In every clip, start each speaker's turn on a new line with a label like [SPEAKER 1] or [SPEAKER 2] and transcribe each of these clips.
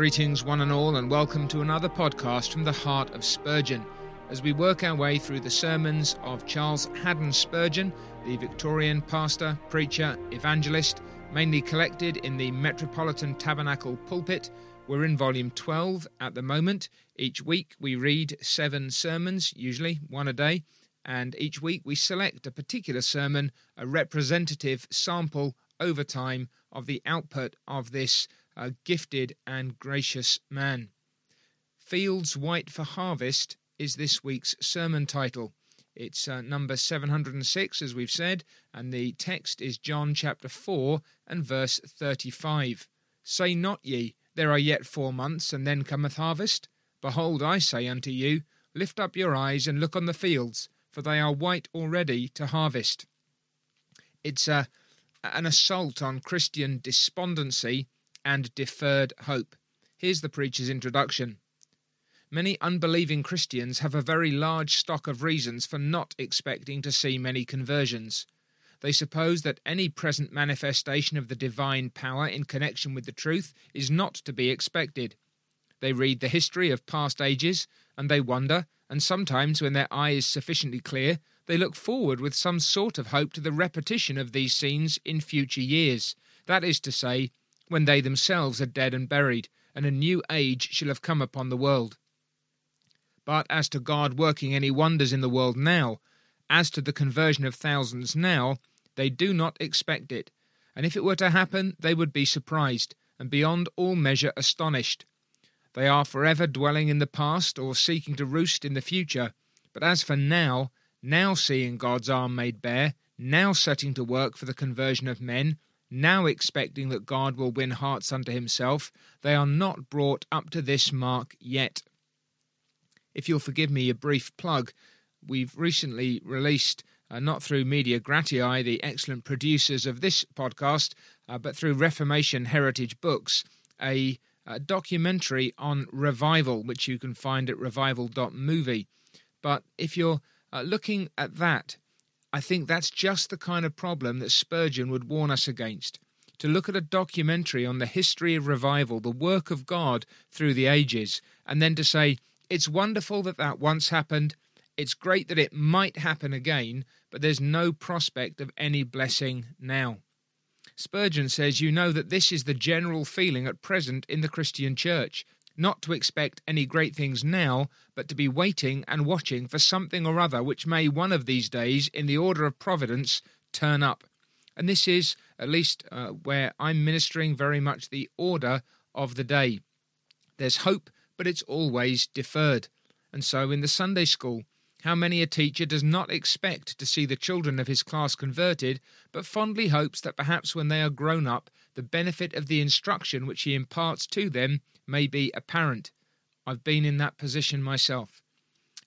[SPEAKER 1] Greetings, one and all, and welcome to another podcast from the heart of Spurgeon as we work our way through the sermons of Charles Haddon Spurgeon, the Victorian pastor, preacher, evangelist, mainly collected in the Metropolitan Tabernacle pulpit. We're in volume 12 at the moment. Each week we read seven sermons, usually one a day, and each week we select a particular sermon, a representative sample over time of the output of this a gifted and gracious man. Fields White for Harvest is this week's sermon title. It's uh, number 706, as we've said, and the text is John chapter 4 and verse 35. Say not ye, There are yet four months, and then cometh harvest? Behold, I say unto you, Lift up your eyes and look on the fields, for they are white already to harvest. It's a, uh, an assault on Christian despondency and deferred hope. Here's the preacher's introduction. Many unbelieving Christians have a very large stock of reasons for not expecting to see many conversions. They suppose that any present manifestation of the divine power in connection with the truth is not to be expected. They read the history of past ages, and they wonder, and sometimes, when their eye is sufficiently clear, they look forward with some sort of hope to the repetition of these scenes in future years. That is to say, when they themselves are dead and buried, and a new age shall have come upon the world. But as to God working any wonders in the world now, as to the conversion of thousands now, they do not expect it, and if it were to happen, they would be surprised, and beyond all measure astonished. They are forever dwelling in the past, or seeking to roost in the future. But as for now, now seeing God's arm made bare, now setting to work for the conversion of men, now expecting that God will win hearts unto himself, they are not brought up to this mark yet. If you'll forgive me a brief plug, we've recently released, uh, not through Media Gratiae, the excellent producers of this podcast, uh, but through Reformation Heritage Books, a, a documentary on revival, which you can find at revival.movie. But if you're uh, looking at that I think that's just the kind of problem that Spurgeon would warn us against. To look at a documentary on the history of revival, the work of God through the ages, and then to say, it's wonderful that that once happened, it's great that it might happen again, but there's no prospect of any blessing now. Spurgeon says, You know that this is the general feeling at present in the Christian church not to expect any great things now, but to be waiting and watching for something or other which may one of these days, in the order of providence, turn up. And this is, at least uh, where I'm ministering, very much the order of the day. There's hope, but it's always deferred. And so in the Sunday school, how many a teacher does not expect to see the children of his class converted, but fondly hopes that perhaps when they are grown up, the benefit of the instruction which he imparts to them may be apparent. I've been in that position myself.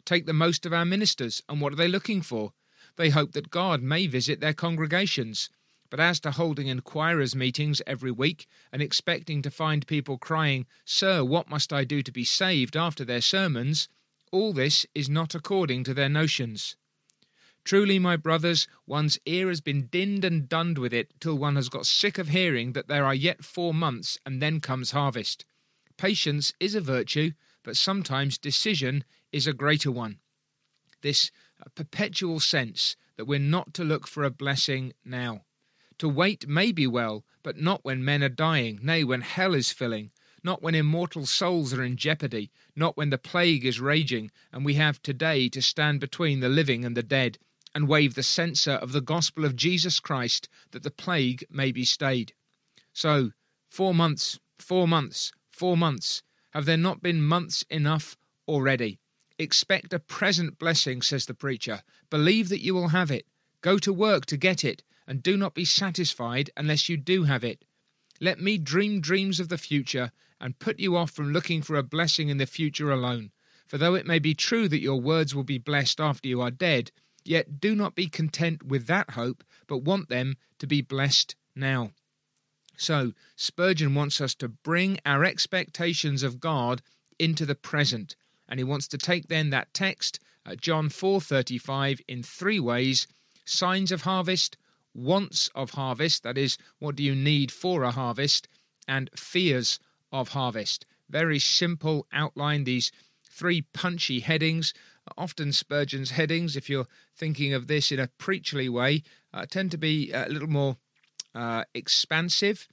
[SPEAKER 1] Take the most of our ministers, and what are they looking for? They hope that God may visit their congregations. But as to holding inquirers' meetings every week and expecting to find people crying, Sir, what must I do to be saved after their sermons? All this is not according to their notions. Truly, my brothers, one's ear has been dinned and dunned with it till one has got sick of hearing that there are yet four months and then comes harvest. Patience is a virtue, but sometimes decision is a greater one. This uh, perpetual sense that we're not to look for a blessing now. To wait may be well, but not when men are dying, nay, when hell is filling, not when immortal souls are in jeopardy, not when the plague is raging, and we have today to stand between the living and the dead, and wave the censer of the gospel of Jesus Christ, that the plague may be stayed. So, four months, four months, Four months. Have there not been months enough already? Expect a present blessing, says the preacher. Believe that you will have it. Go to work to get it, and do not be satisfied unless you do have it. Let me dream dreams of the future, and put you off from looking for a blessing in the future alone. For though it may be true that your words will be blessed after you are dead, yet do not be content with that hope, but want them to be blessed now. So, Spurgeon wants us to bring our expectations of God into the present, and he wants to take then that text, uh, John 4:35 in three ways: signs of harvest, wants of harvest, that is, what do you need for a harvest, and fears of harvest. very simple outline, these three punchy headings. Often Spurgeon's headings, if you're thinking of this in a preacherly way, uh, tend to be a little more uh, expansive,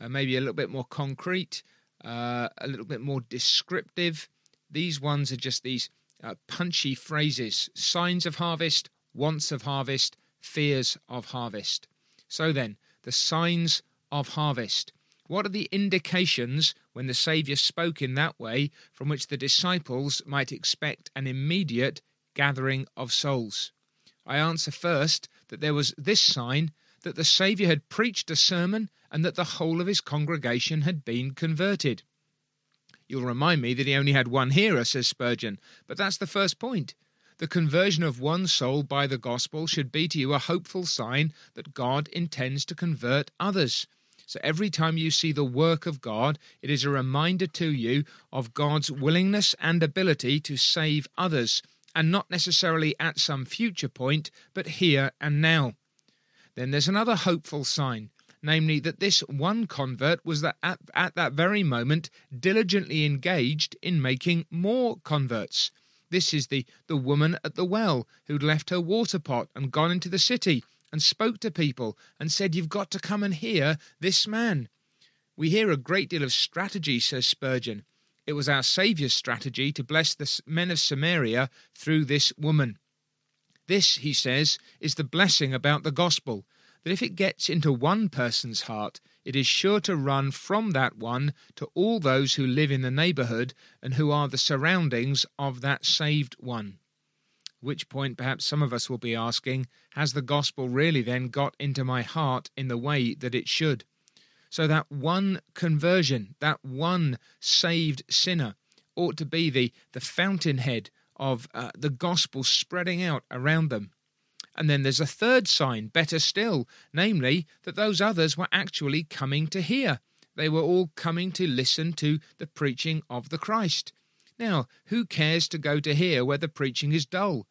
[SPEAKER 1] uh, maybe a little bit more concrete, uh, a little bit more descriptive. These ones are just these uh, punchy phrases signs of harvest, wants of harvest, fears of harvest. So then, the signs of harvest. What are the indications when the Saviour spoke in that way from which the disciples might expect an immediate gathering of souls? I answer first that there was this sign that the Saviour had preached a sermon and that the whole of his congregation had been converted. You'll remind me that he only had one hearer, says Spurgeon, but that's the first point. The conversion of one soul by the gospel should be to you a hopeful sign that God intends to convert others. So every time you see the work of God, it is a reminder to you of God's willingness and ability to save others, and not necessarily at some future point, but here and now. Then there's another hopeful sign, namely that this one convert was that at, at that very moment diligently engaged in making more converts. This is the, the woman at the well who'd left her water pot and gone into the city and spoke to people and said, You've got to come and hear this man. We hear a great deal of strategy, says Spurgeon. It was our Saviour's strategy to bless the men of Samaria through this woman. This, he says, is the blessing about the gospel that if it gets into one person's heart, it is sure to run from that one to all those who live in the neighbourhood and who are the surroundings of that saved one which point perhaps some of us will be asking, has the gospel really then got into my heart in the way that it should? So that one conversion, that one saved sinner, ought to be the, the fountainhead of uh, the gospel spreading out around them. And then there's a third sign, better still, namely that those others were actually coming to hear. They were all coming to listen to the preaching of the Christ. Now, who cares to go to hear where the preaching is dull?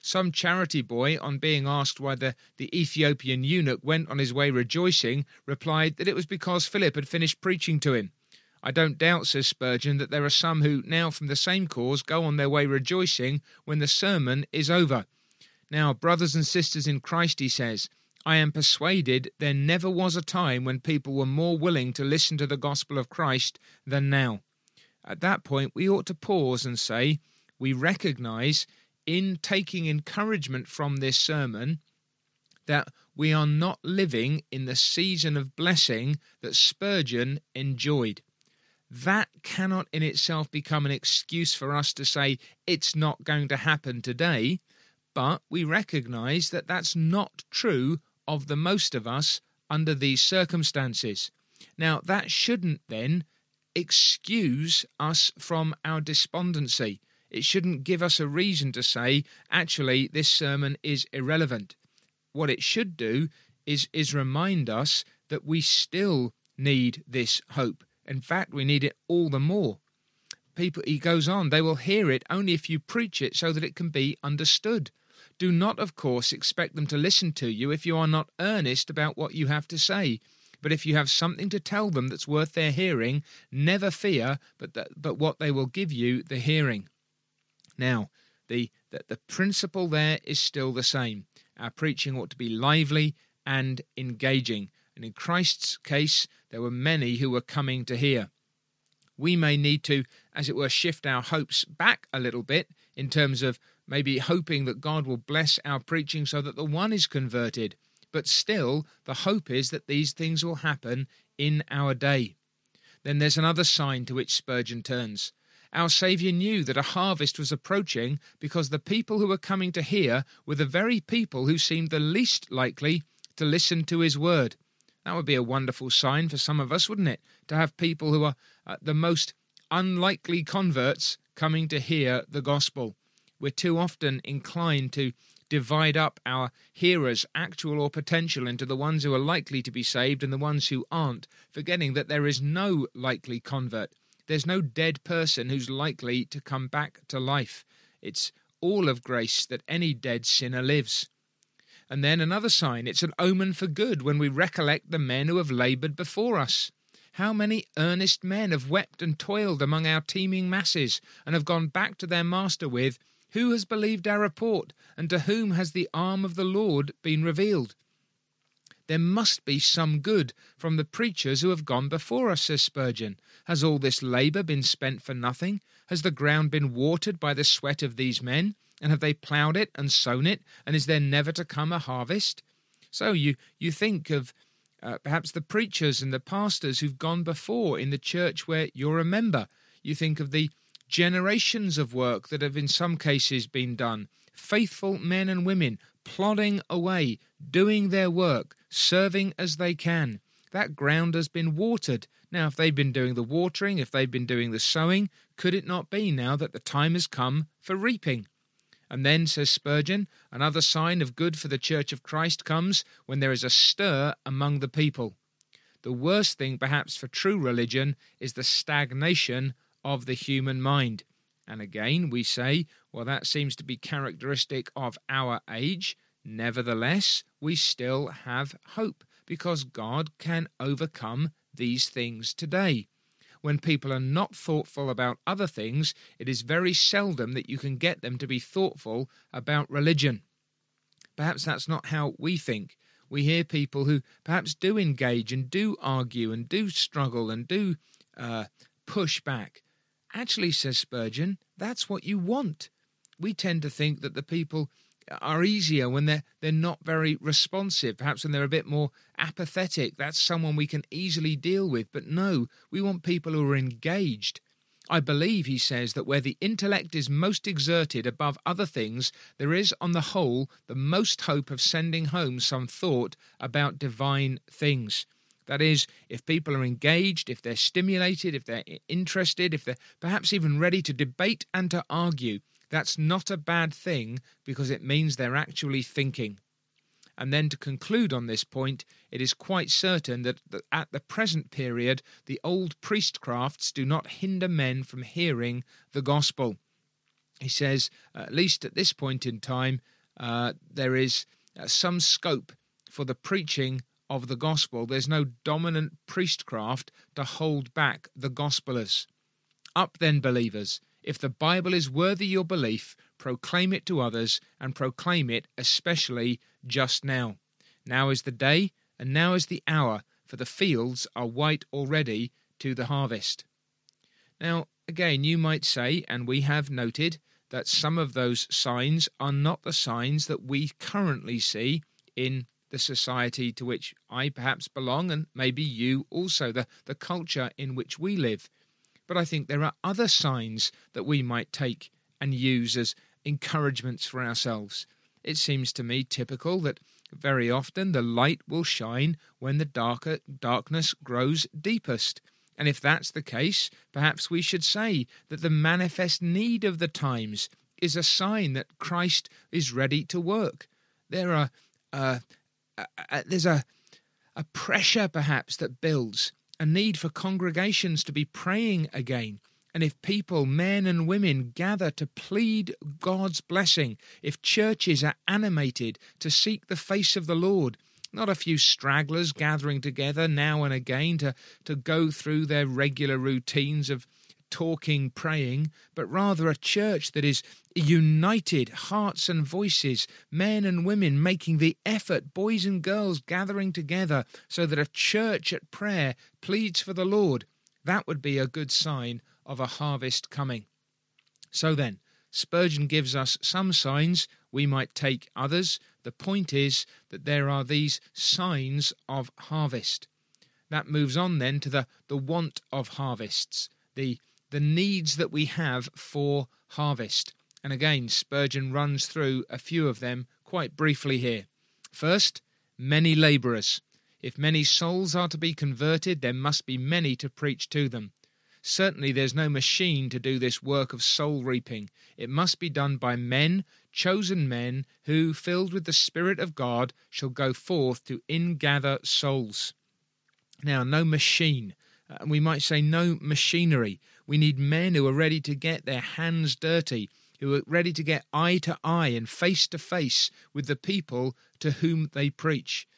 [SPEAKER 1] Some charity boy, on being asked why the, the Ethiopian eunuch went on his way rejoicing, replied that it was because Philip had finished preaching to him. I don't doubt, says Spurgeon, that there are some who now from the same cause go on their way rejoicing when the sermon is over. Now, brothers and sisters in Christ, he says, I am persuaded there never was a time when people were more willing to listen to the gospel of Christ than now. At that point, we ought to pause and say, We recognize in taking encouragement from this sermon that we are not living in the season of blessing that Spurgeon enjoyed. That cannot in itself become an excuse for us to say it's not going to happen today, but we recognize that that's not true of the most of us under these circumstances. Now, that shouldn't then excuse us from our despondency. It shouldn't give us a reason to say, actually, this sermon is irrelevant. What it should do is, is remind us that we still need this hope. In fact, we need it all the more. People, he goes on, they will hear it only if you preach it so that it can be understood. Do not, of course, expect them to listen to you if you are not earnest about what you have to say. But if you have something to tell them that's worth their hearing, never fear but that, but what they will give you the hearing. Now, the, the, the principle there is still the same. Our preaching ought to be lively and engaging. And in Christ's case, there were many who were coming to hear. We may need to, as it were, shift our hopes back a little bit in terms of maybe hoping that God will bless our preaching so that the one is converted. But still, the hope is that these things will happen in our day. Then there's another sign to which Spurgeon turns. Our Saviour knew that a harvest was approaching because the people who were coming to hear were the very people who seemed the least likely to listen to his word. That would be a wonderful sign for some of us, wouldn't it? To have people who are uh, the most unlikely converts coming to hear the gospel. We're too often inclined to divide up our hearers, actual or potential, into the ones who are likely to be saved and the ones who aren't, forgetting that there is no likely convert. There's no dead person who's likely to come back to life. It's all of grace that any dead sinner lives. And then another sign it's an omen for good when we recollect the men who have laboured before us. How many earnest men have wept and toiled among our teeming masses, and have gone back to their master with, Who has believed our report, and to whom has the arm of the Lord been revealed? There must be some good from the preachers who have gone before us, says Spurgeon. Has all this labour been spent for nothing? Has the ground been watered by the sweat of these men? And have they ploughed it and sown it? And is there never to come a harvest? So you, you think of uh, perhaps the preachers and the pastors who've gone before in the church where you're a member. You think of the generations of work that have in some cases been done. Faithful men and women plodding away, doing their work, serving as they can. That ground has been watered. Now, if they've been doing the watering, if they've been doing the sowing, could it not be now that the time has come for reaping? And then, says Spurgeon, another sign of good for the Church of Christ comes when there is a stir among the people. The worst thing, perhaps, for true religion is the stagnation of the human mind. And again, we say, well, that seems to be characteristic of our age. Nevertheless, we still have hope because God can overcome these things today. When people are not thoughtful about other things, it is very seldom that you can get them to be thoughtful about religion. Perhaps that's not how we think. We hear people who perhaps do engage and do argue and do struggle and do uh, push back. Actually, says Spurgeon, that's what you want. We tend to think that the people are easier when they're they're not very responsive perhaps when they're a bit more apathetic. That's someone we can easily deal with. But no we want people who are engaged. I believe, he says, that where the intellect is most exerted above other things, there is, on the whole, the most hope of sending home some thought about divine things. That is, if people are engaged, if they're stimulated, if they're interested, if they're perhaps even ready to debate and to argue, that's not a bad thing because it means they're actually thinking. And then to conclude on this point, it is quite certain that, at the present period, the old priestcrafts do not hinder men from hearing the gospel. He says, at least at this point in time, uh, there is uh, some scope for the preaching of the gospel. There's no dominant priestcraft to hold back the gospelers. Up then, believers, if the Bible is worthy your belief, proclaim it to others and proclaim it especially just now. Now is the day, and now is the hour, for the fields are white already to the harvest. Now, again, you might say, and we have noted, that some of those signs are not the signs that we currently see in the society to which I perhaps belong, and maybe you also, the, the culture in which we live. But I think there are other signs that we might take and use as encouragements for ourselves. It seems to me typical that very often the light will shine when the darker darkness grows deepest. And if that's the case, perhaps we should say that the manifest need of the times is a sign that Christ is ready to work. There are uh, uh, there's a a pressure perhaps that builds a need for congregations to be praying again. And if people, men and women, gather to plead God's blessing, if churches are animated to seek the face of the Lord, not a few stragglers gathering together now and again to, to go through their regular routines of talking, praying, but rather a church that is united, hearts and voices, men and women making the effort, boys and girls gathering together, so that a church at prayer pleads for the Lord. That would be a good sign of a harvest coming. So then, Spurgeon gives us some signs, we might take others. The point is that there are these signs of harvest. That moves on then to the, the want of harvests, the the needs that we have for harvest. And again, Spurgeon runs through a few of them quite briefly here. First, many labourers. If many souls are to be converted, there must be many to preach to them. Certainly, there's no machine to do this work of soul reaping. It must be done by men, chosen men, who, filled with the Spirit of God, shall go forth to ingather souls. Now, no machine, and uh, we might say no machinery. We need men who are ready to get their hands dirty, who are ready to get eye to eye and face to face with the people to whom they preach.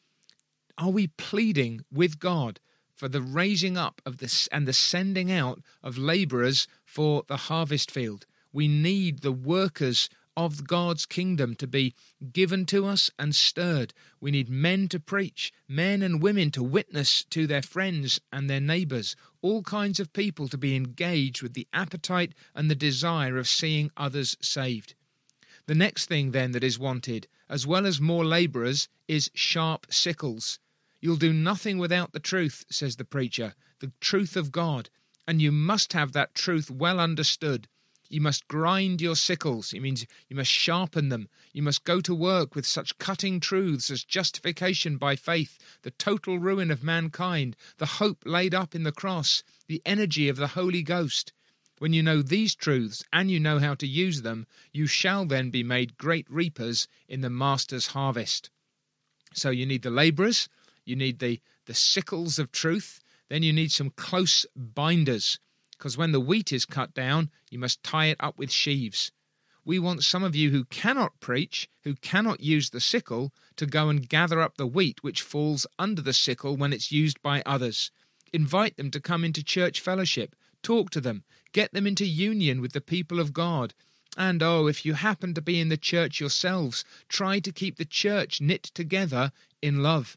[SPEAKER 1] Are we pleading with God for the raising up of this and the sending out of laborers for the harvest field. We need the workers of God's kingdom to be given to us and stirred. We need men to preach, men and women to witness to their friends and their neighbours, all kinds of people to be engaged with the appetite and the desire of seeing others saved. The next thing, then, that is wanted, as well as more labourers, is sharp sickles. You'll do nothing without the truth, says the preacher, the truth of God, and you must have that truth well understood. You must grind your sickles. It means you must sharpen them. You must go to work with such cutting truths as justification by faith, the total ruin of mankind, the hope laid up in the cross, the energy of the Holy Ghost. When you know these truths and you know how to use them, you shall then be made great reapers in the Master's harvest. So you need the labourers, you need the, the sickles of truth, then you need some close binders because when the wheat is cut down, you must tie it up with sheaves. We want some of you who cannot preach, who cannot use the sickle, to go and gather up the wheat which falls under the sickle when it's used by others. Invite them to come into church fellowship, talk to them, get them into union with the people of God. And oh, if you happen to be in the church yourselves, try to keep the church knit together in love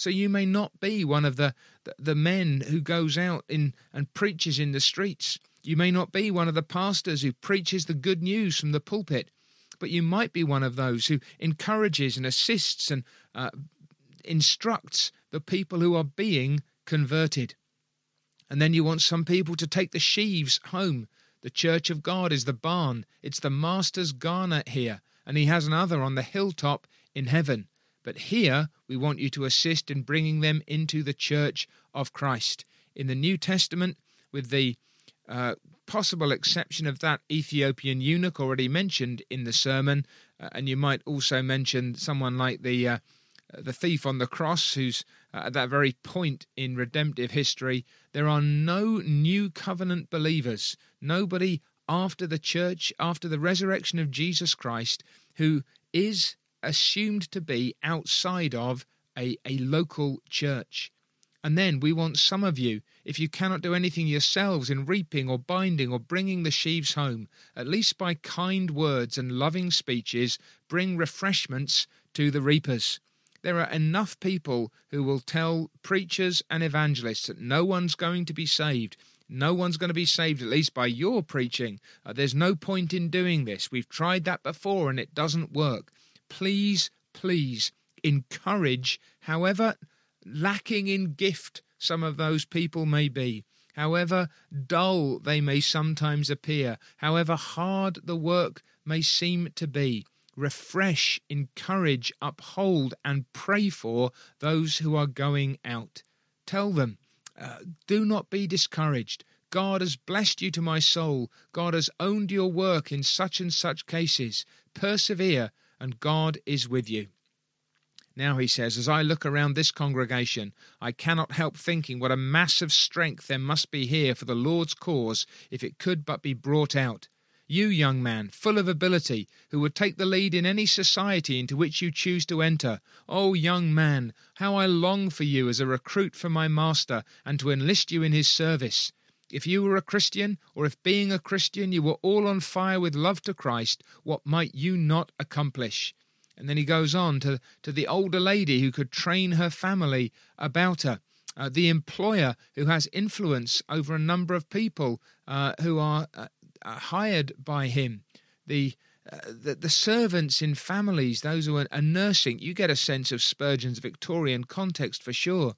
[SPEAKER 1] so you may not be one of the, the, men who goes out in and preaches in the streets. You may not be one of the pastors who preaches the good news from the pulpit, but you might be one of those who encourages and assists and uh, instructs the people who are being converted. And then you want some people to take the sheaves home. The church of God is the barn, it's the master's garner here, and he has another on the hilltop in heaven. But here we want you to assist in bringing them into the church of Christ. In the New Testament, with the uh, possible exception of that Ethiopian eunuch already mentioned in the sermon, uh, and you might also mention someone like the uh, the thief on the cross, who's uh, at that very point in redemptive history. There are no new covenant believers, nobody after the church, after the resurrection of Jesus Christ, who is assumed to be outside of a, a local church. And then we want some of you, if you cannot do anything yourselves in reaping or binding or bringing the sheaves home, at least by kind words and loving speeches, bring refreshments to the reapers. There are enough people who will tell preachers and evangelists that no one's going to be saved. No one's going to be saved, at least by your preaching. Uh, there's no point in doing this. We've tried that before and it doesn't work please, please encourage, however lacking in gift some of those people may be, however dull they may sometimes appear, however hard the work may seem to be. Refresh, encourage, uphold, and pray for those who are going out. Tell them, uh, do not be discouraged. God has blessed you to my soul. God has owned your work in such and such cases. Persevere and God is with you. Now, he says, as I look around this congregation, I cannot help thinking what a massive strength there must be here for the Lord's cause if it could but be brought out. You, young man, full of ability, who would take the lead in any society into which you choose to enter. Oh, young man, how I long for you as a recruit for my master, and to enlist you in his service. If you were a Christian, or if being a Christian you were all on fire with love to Christ, what might you not accomplish? And then he goes on to, to the older lady who could train her family about her, uh, the employer who has influence over a number of people uh, who are uh, uh hired by him, the, uh, the, the servants in families, those who are, are nursing. You get a sense of Spurgeon's Victorian context for sure.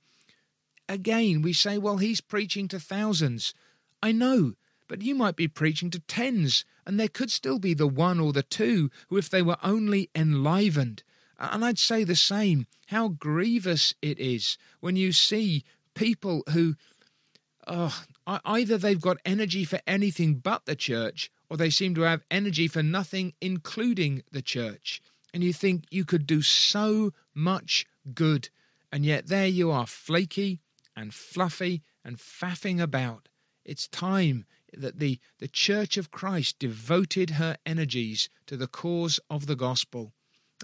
[SPEAKER 1] Again, we say, well, he's preaching to thousands. I know, but you might be preaching to tens, and there could still be the one or the two who, if they were only enlivened, and I'd say the same, how grievous it is when you see people who, oh, either they've got energy for anything but the church, or they seem to have energy for nothing, including the church. And you think you could do so much good, and yet there you are, flaky, and fluffy and faffing about. It's time that the, the Church of Christ devoted her energies to the cause of the gospel.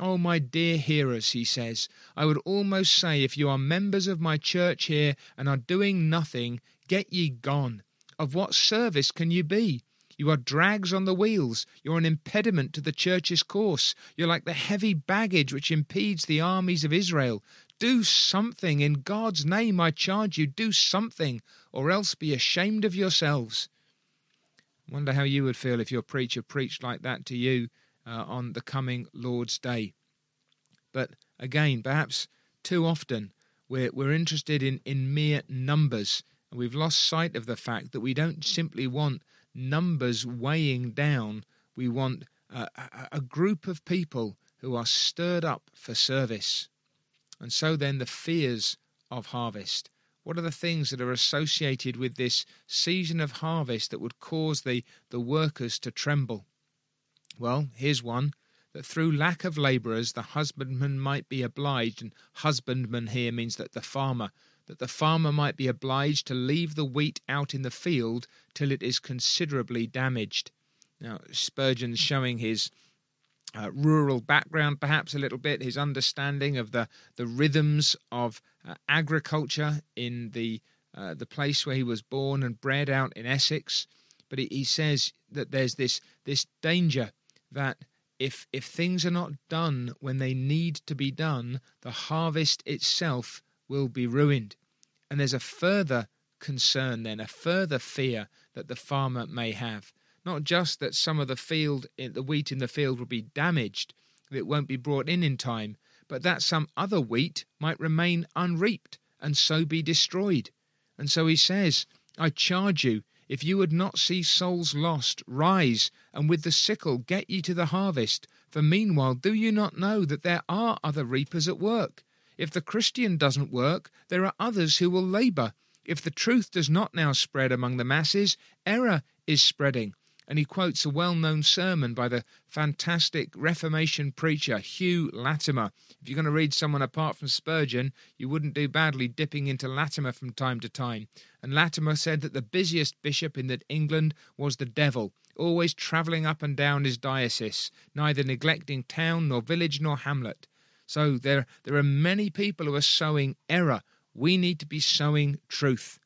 [SPEAKER 1] Oh, my dear hearers, he says, I would almost say if you are members of my church here and are doing nothing, get ye gone. Of what service can you be? You are drags on the wheels. You're an impediment to the church's course. You're like the heavy baggage which impedes the armies of Israel. Do something. In God's name, I charge you, do something, or else be ashamed of yourselves. Wonder how you would feel if your preacher preached like that to you uh, on the coming Lord's Day. But again, perhaps too often we're, we're interested in, in mere numbers, and we've lost sight of the fact that we don't simply want numbers weighing down, we want a, a group of people who are stirred up for service. And so then the fears of harvest. What are the things that are associated with this season of harvest that would cause the, the workers to tremble? Well, here's one that through lack of labourers the husbandman might be obliged, and husbandman here means that the farmer, that the farmer might be obliged to leave the wheat out in the field till it is considerably damaged. Now, Spurgeon's showing his uh, rural background, perhaps a little bit, his understanding of the, the rhythms of uh, agriculture in the, uh, the place where he was born and bred out in Essex. But he, he says that there's this, this danger that if if things are not done when they need to be done, the harvest itself will be ruined. And there's a further concern then, a further fear that the farmer may have. Not just that some of the field, eh, the wheat in the field will be damaged, that won't be brought in in time, but that some other wheat might remain unreaped and so be destroyed. And so he says, I charge you, if you would not see souls lost, rise, and with the sickle get ye to the harvest. For meanwhile, do you not know that there are other reapers at work? If the Christian doesn't work, there are others who will labour. If the truth does not now spread among the masses, error is spreading and he quotes a well known sermon by the fantastic Reformation preacher Hugh Latimer. If you're going to read someone apart from Spurgeon, you wouldn't do badly dipping into Latimer from time to time. And Latimer said that the busiest bishop in that England was the devil, always travelling up and down his diocese, neither neglecting town nor village nor hamlet. So there, there are many people who are sowing error. We need to be sowing truth,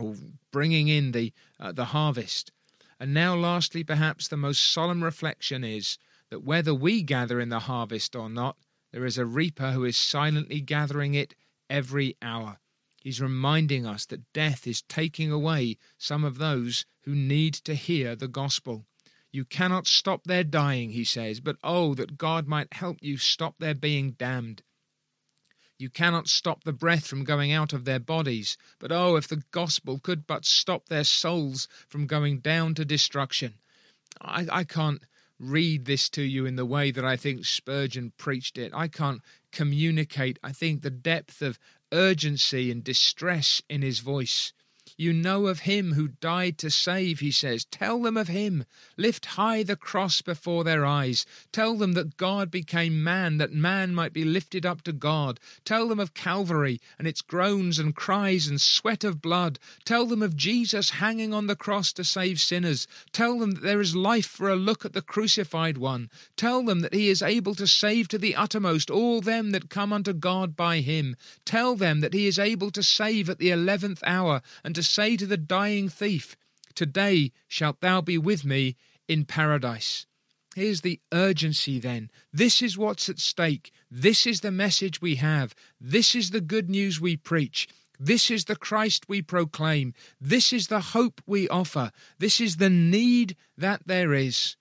[SPEAKER 1] or bringing in the uh, the harvest. And now, lastly, perhaps the most solemn reflection is that whether we gather in the harvest or not, there is a reaper who is silently gathering it every hour. He's reminding us that death is taking away some of those who need to hear the gospel. You cannot stop their dying, he says, but oh, that God might help you stop their being damned. You cannot stop the breath from going out of their bodies, but oh, if the gospel could but stop their souls from going down to destruction. I, I can't read this to you in the way that I think Spurgeon preached it. I can't communicate, I think, the depth of urgency and distress in his voice. You know of him who died to save, he says. Tell them of him. Lift high the cross before their eyes. Tell them that God became man, that man might be lifted up to God. Tell them of Calvary and its groans and cries and sweat of blood. Tell them of Jesus hanging on the cross to save sinners. Tell them that there is life for a look at the crucified one. Tell them that he is able to save to the uttermost all them that come unto God by him. Tell them that he is able to save at the eleventh hour and to say to the dying thief, Today shalt thou be with me in paradise. Here's the urgency then. This is what's at stake. This is the message we have. This is the good news we preach. This is the Christ we proclaim. This is the hope we offer. This is the need that there is.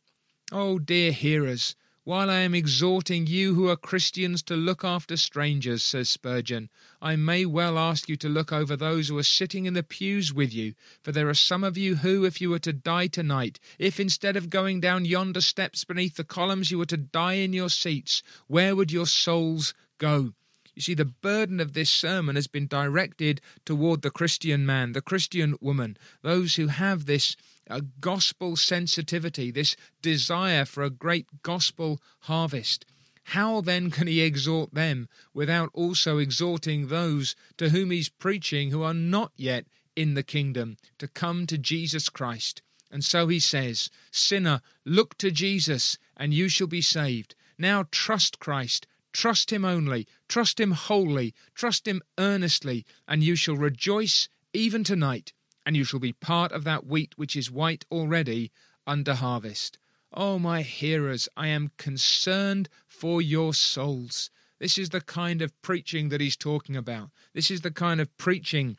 [SPEAKER 1] Oh, dear hearers, while I am exhorting you who are Christians to look after strangers, says Spurgeon, I may well ask you to look over those who are sitting in the pews with you, for there are some of you who, if you were to die tonight, if instead of going down yonder steps beneath the columns you were to die in your seats, where would your souls go? You see, the burden of this sermon has been directed toward the Christian man, the Christian woman, those who have this a gospel sensitivity, this desire for a great gospel harvest. How then can he exhort them without also exhorting those to whom he's preaching who are not yet in the kingdom to come to Jesus Christ? And so he says, Sinner, look to Jesus, and you shall be saved. Now trust Christ. Trust him only, trust him wholly, trust him earnestly, and you shall rejoice even tonight, and you shall be part of that wheat which is white already under harvest. Oh, my hearers, I am concerned for your souls. This is the kind of preaching that he's talking about. This is the kind of preaching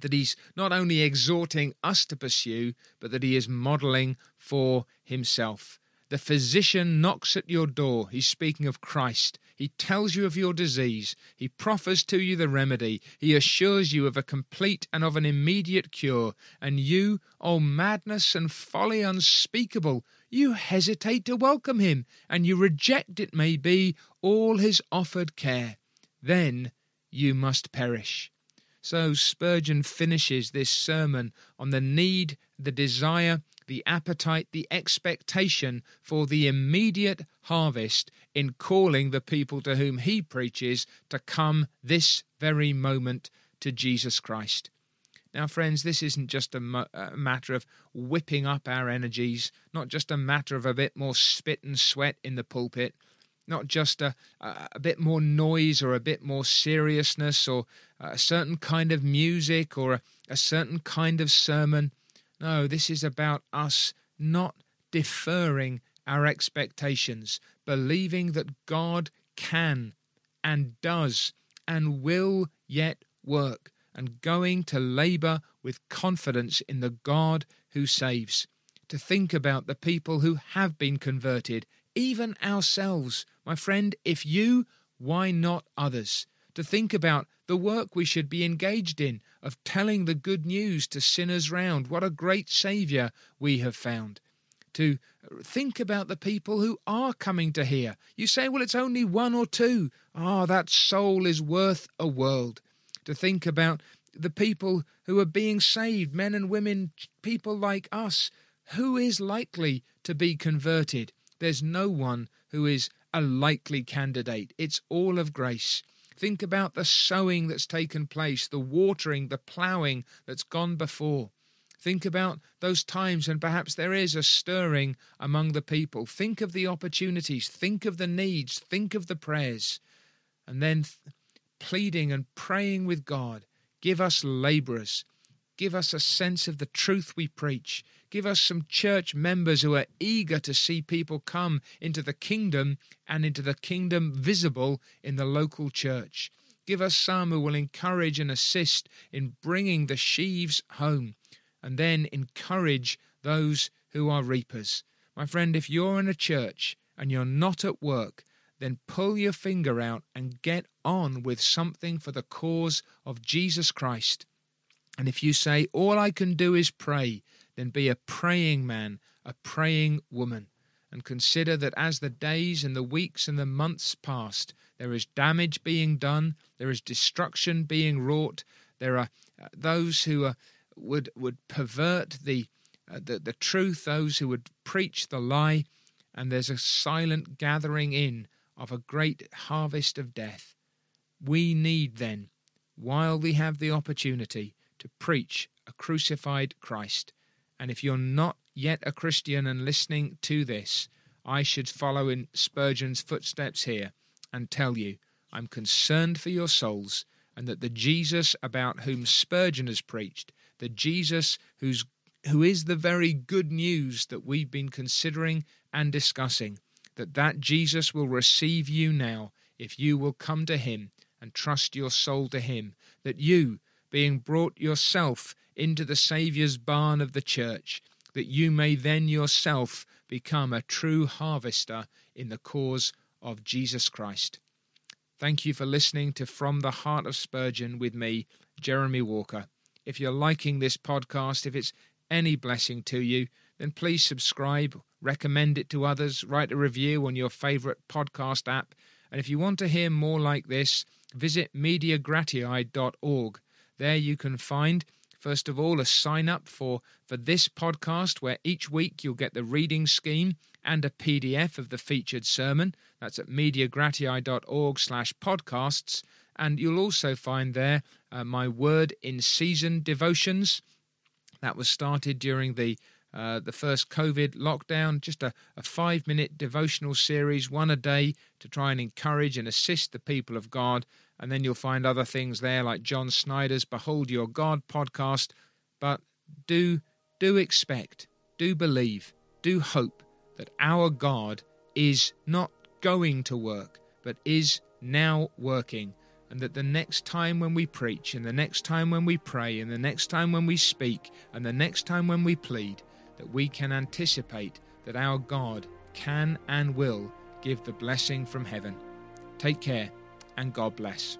[SPEAKER 1] that he's not only exhorting us to pursue, but that he is modeling for himself. The physician knocks at your door. He's speaking of Christ. He tells you of your disease. He proffers to you the remedy. He assures you of a complete and of an immediate cure. And you, oh madness and folly unspeakable, you hesitate to welcome him, and you reject, it may be, all his offered care. Then you must perish. So Spurgeon finishes this sermon on the need, the desire, the appetite, the expectation for the immediate harvest in calling the people to whom he preaches to come this very moment to Jesus Christ. Now, friends, this isn't just a, mo- a, matter of whipping up our energies, not just a matter of a bit more spit and sweat in the pulpit, not just a, a bit more noise or a bit more seriousness or a certain kind of music or a, a certain kind of sermon. No, this is about us not deferring our expectations, believing that God can and does and will yet work, and going to labour with confidence in the God who saves. To think about the people who have been converted even ourselves. My friend, if you, why not others? To think about the work we should be engaged in of telling the good news to sinners round. What a great Saviour we have found. To think about the people who are coming to hear. You say, well, it's only one or two. Ah, oh, that soul is worth a world. To think about the people who are being saved, men and women, people like us. Who is likely to be converted? There's no one who is a likely candidate. It's all of grace. Think about the sowing that's taken place, the watering, the ploughing that's gone before. Think about those times when perhaps there is a stirring among the people. Think of the opportunities, think of the needs, think of the prayers, and then th- pleading and praying with God. Give us labourers. Give us a sense of the truth we preach. Give us some church members who are eager to see people come into the kingdom and into the kingdom visible in the local church. Give us some who will encourage and assist in bringing the sheaves home, and then encourage those who are reapers. My friend, if you're in a church and you're not at work, then pull your finger out and get on with something for the cause of Jesus Christ. And if you say, All I can do is pray, then be a praying man, a praying woman, and consider that as the days and the weeks and the months passed, there is damage being done, there is destruction being wrought, there are uh, those who are, would would pervert the, uh, the the truth, those who would preach the lie, and there's a silent gathering in of a great harvest of death. We need then, while we have the opportunity, to preach a crucified Christ. And if you're not yet a Christian and listening to this, I should follow in Spurgeon's footsteps here and tell you I'm concerned for your souls and that the Jesus about whom Spurgeon has preached, the Jesus who's who is the very good news that we've been considering and discussing, that that Jesus will receive you now if you will come to him and trust your soul to him, that you, being brought yourself into the Saviour's barn of the church, that you may then yourself become a true harvester in the cause of Jesus Christ. Thank you for listening to From the Heart of Spurgeon with me, Jeremy Walker. If you're liking this podcast, if it's any blessing to you, then please subscribe, recommend it to others, write a review on your favourite podcast app. And if you want to hear more like this, visit mediagratiae.org. There you can find First of all, a sign up for, for this podcast, where each week you'll get the reading scheme and a PDF of the featured sermon. That's at mediagratiae.org slash podcasts. And you'll also find there uh, my Word in Season devotions. That was started during the uh, the first COVID lockdown, just a, a five minute devotional series, one a day, to try and encourage and assist the people of God. And then you'll find other things there like John Snyder's Behold Your God podcast. But do, do expect, do believe, do hope that our God is not going to work, but is now working and that the next time when we preach, and the next time when we pray, and the next time when we speak, and the next time when we plead, that we can anticipate that our God can and will give the blessing from heaven. Take care, and God bless.